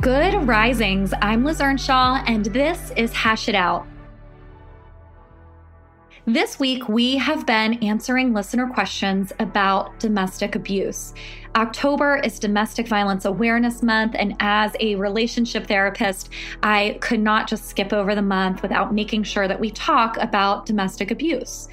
Good risings. I'm Liz Earnshaw, and this is Hash It Out. This week, we have been answering listener questions about domestic abuse. October is Domestic Violence Awareness Month, and as a relationship therapist, I could not just skip over the month without making sure that we talk about domestic abuse.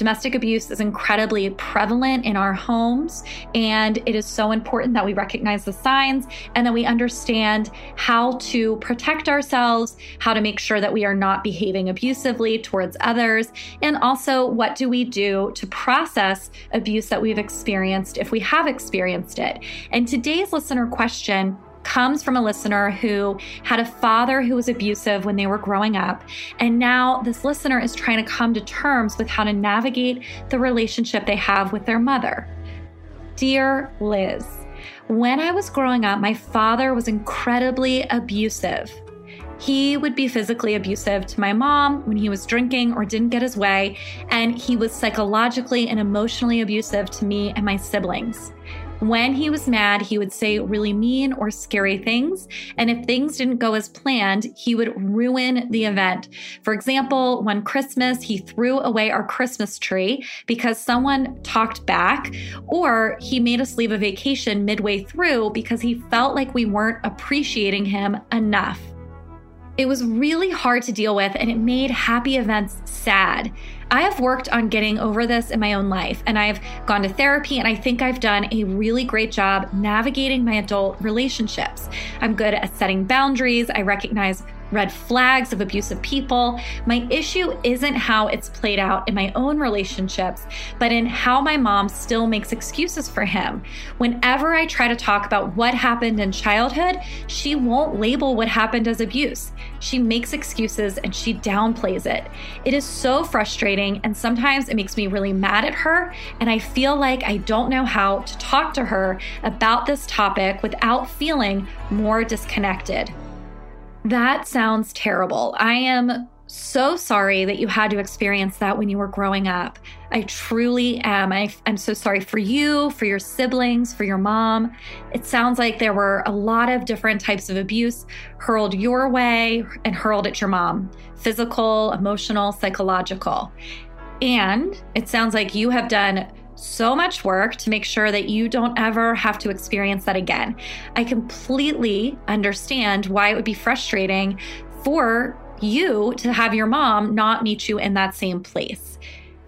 Domestic abuse is incredibly prevalent in our homes, and it is so important that we recognize the signs and that we understand how to protect ourselves, how to make sure that we are not behaving abusively towards others, and also what do we do to process abuse that we've experienced if we have experienced it. And today's listener question comes from a listener who had a father who was abusive when they were growing up. And now this listener is trying to come to terms with how to navigate the relationship they have with their mother. Dear Liz, when I was growing up, my father was incredibly abusive. He would be physically abusive to my mom when he was drinking or didn't get his way, and he was psychologically and emotionally abusive to me and my siblings. When he was mad, he would say really mean or scary things. And if things didn't go as planned, he would ruin the event. For example, one Christmas, he threw away our Christmas tree because someone talked back, or he made us leave a vacation midway through because he felt like we weren't appreciating him enough. It was really hard to deal with and it made happy events sad. I have worked on getting over this in my own life and I've gone to therapy and I think I've done a really great job navigating my adult relationships. I'm good at setting boundaries. I recognize red flags of abusive people. My issue isn't how it's played out in my own relationships, but in how my mom still makes excuses for him. Whenever I try to talk about what happened in childhood, she won't label what happened as abuse. She makes excuses and she downplays it. It is so frustrating, and sometimes it makes me really mad at her. And I feel like I don't know how to talk to her about this topic without feeling more disconnected. That sounds terrible. I am so sorry that you had to experience that when you were growing up. I truly am. I, am so sorry for you, for your siblings, for your mom. It sounds like there were a lot of different types of abuse hurled your way and hurled at your mom physical, emotional, psychological. And it sounds like you have done so much work to make sure that you don't ever have to experience that again. I completely understand why it would be frustrating for you to have your mom not meet you in that same place.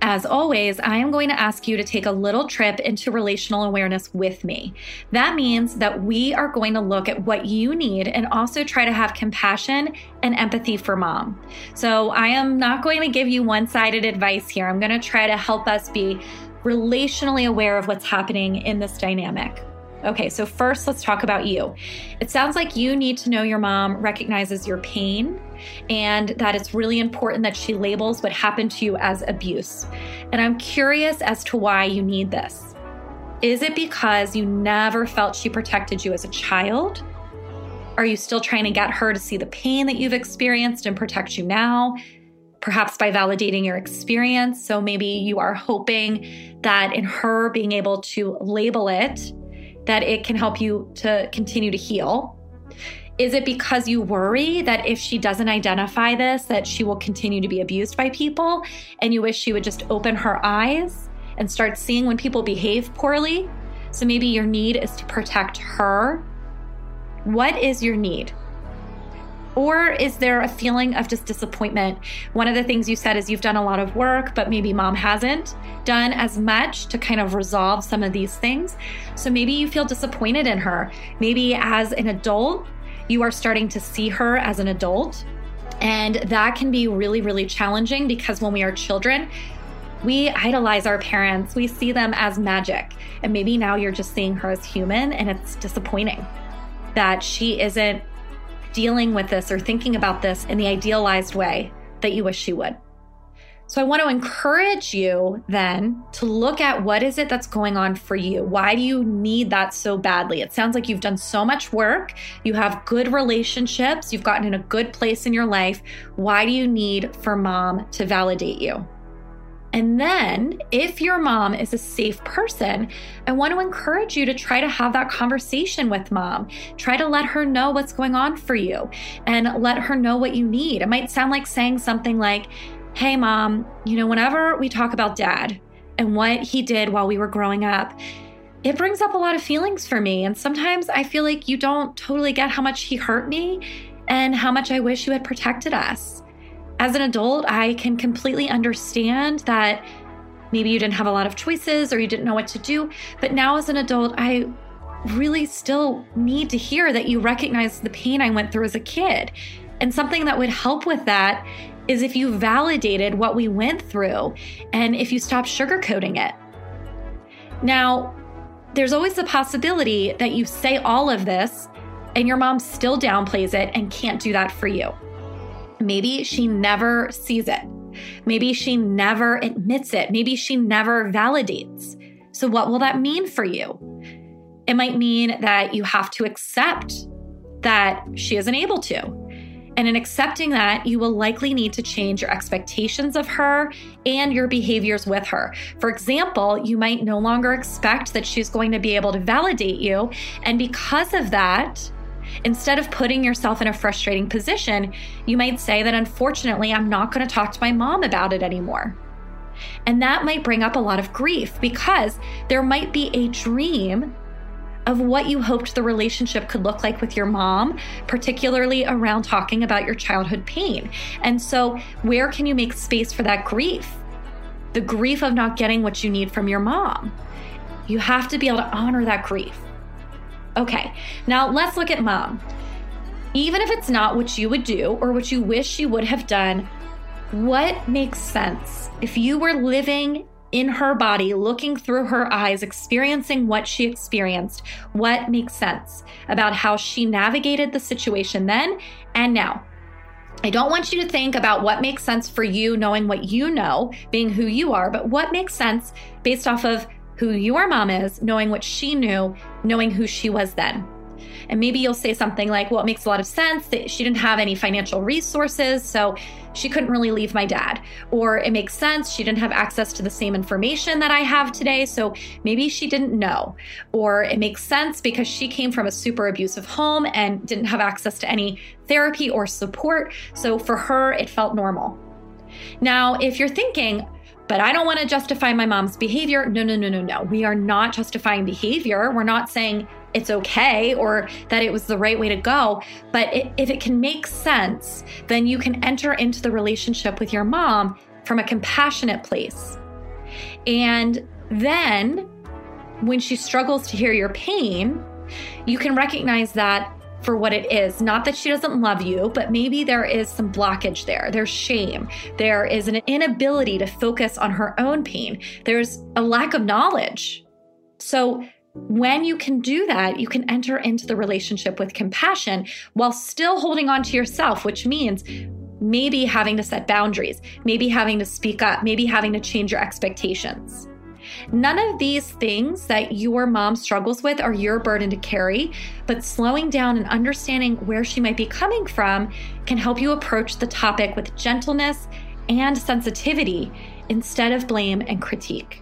As always, I am going to ask you to take a little trip into relational awareness with me. That means that we are going to look at what you need and also try to have compassion and empathy for mom. So, I am not going to give you one sided advice here. I'm going to try to help us be relationally aware of what's happening in this dynamic. Okay, so first let's talk about you. It sounds like you need to know your mom recognizes your pain and that it's really important that she labels what happened to you as abuse. And I'm curious as to why you need this. Is it because you never felt she protected you as a child? Are you still trying to get her to see the pain that you've experienced and protect you now? Perhaps by validating your experience. So maybe you are hoping that in her being able to label it, that it can help you to continue to heal. Is it because you worry that if she doesn't identify this, that she will continue to be abused by people and you wish she would just open her eyes and start seeing when people behave poorly? So maybe your need is to protect her. What is your need? Or is there a feeling of just disappointment? One of the things you said is you've done a lot of work, but maybe mom hasn't done as much to kind of resolve some of these things. So maybe you feel disappointed in her. Maybe as an adult, you are starting to see her as an adult. And that can be really, really challenging because when we are children, we idolize our parents, we see them as magic. And maybe now you're just seeing her as human and it's disappointing. that she isn't dealing with this or thinking about this in the idealized way that you wish she would. So I want to encourage you then to look at what is it that's going on for you? Why do you need that so badly? It sounds like you've done so much work, you have good relationships, you've gotten in a good place in your life. Why do you need for mom to validate you? And then, if your mom is a safe person, I want to encourage you to try to have that conversation with mom. Try to let her know what's going on for you and let her know what you need. It might sound like saying something like, Hey, mom, you know, whenever we talk about dad and what he did while we were growing up, it brings up a lot of feelings for me. And sometimes I feel like you don't totally get how much he hurt me and how much I wish you had protected us. As an adult, I can completely understand that maybe you didn't have a lot of choices or you didn't know what to do. But now, as an adult, I really still need to hear that you recognize the pain I went through as a kid. And something that would help with that is if you validated what we went through and if you stop sugarcoating it. Now, there's always the possibility that you say all of this and your mom still downplays it and can't do that for you. Maybe she never sees it. Maybe she never admits it. Maybe she never validates. So, what will that mean for you? It might mean that you have to accept that she isn't able to. And in accepting that, you will likely need to change your expectations of her and your behaviors with her. For example, you might no longer expect that she's going to be able to validate you. And because of that, Instead of putting yourself in a frustrating position, you might say that unfortunately, I'm not going to talk to my mom about it anymore. And that might bring up a lot of grief because there might be a dream of what you hoped the relationship could look like with your mom, particularly around talking about your childhood pain. And so, where can you make space for that grief? The grief of not getting what you need from your mom. You have to be able to honor that grief. Okay, now let's look at mom. Even if it's not what you would do or what you wish you would have done, what makes sense? If you were living in her body, looking through her eyes, experiencing what she experienced, what makes sense about how she navigated the situation then and now. I don't want you to think about what makes sense for you, knowing what you know, being who you are, but what makes sense based off of who your mom is, knowing what she knew, knowing who she was then. And maybe you'll say something like, well, it makes a lot of sense that she didn't have any financial resources, so she couldn't really leave my dad. Or it makes sense she didn't have access to the same information that I have today, so maybe she didn't know. Or it makes sense because she came from a super abusive home and didn't have access to any therapy or support, so for her, it felt normal. Now, if you're thinking, but I don't want to justify my mom's behavior. No, no, no, no, no. We are not justifying behavior. We're not saying it's okay or that it was the right way to go. But it, if it can make sense, then you can enter into the relationship with your mom from a compassionate place. And then when she struggles to hear your pain, you can recognize that for what it is. Not that she doesn't love you, but maybe there is some blockage there. There's shame. There is an inability to focus on her own pain. There's a lack of knowledge. So, when you can do that, you can enter into the relationship with compassion while still holding on to yourself, which means maybe having to set boundaries, maybe having to speak up, maybe having to change your expectations. None of these things that your mom struggles with are your burden to carry, but slowing down and understanding where she might be coming from can help you approach the topic with gentleness and sensitivity instead of blame and critique.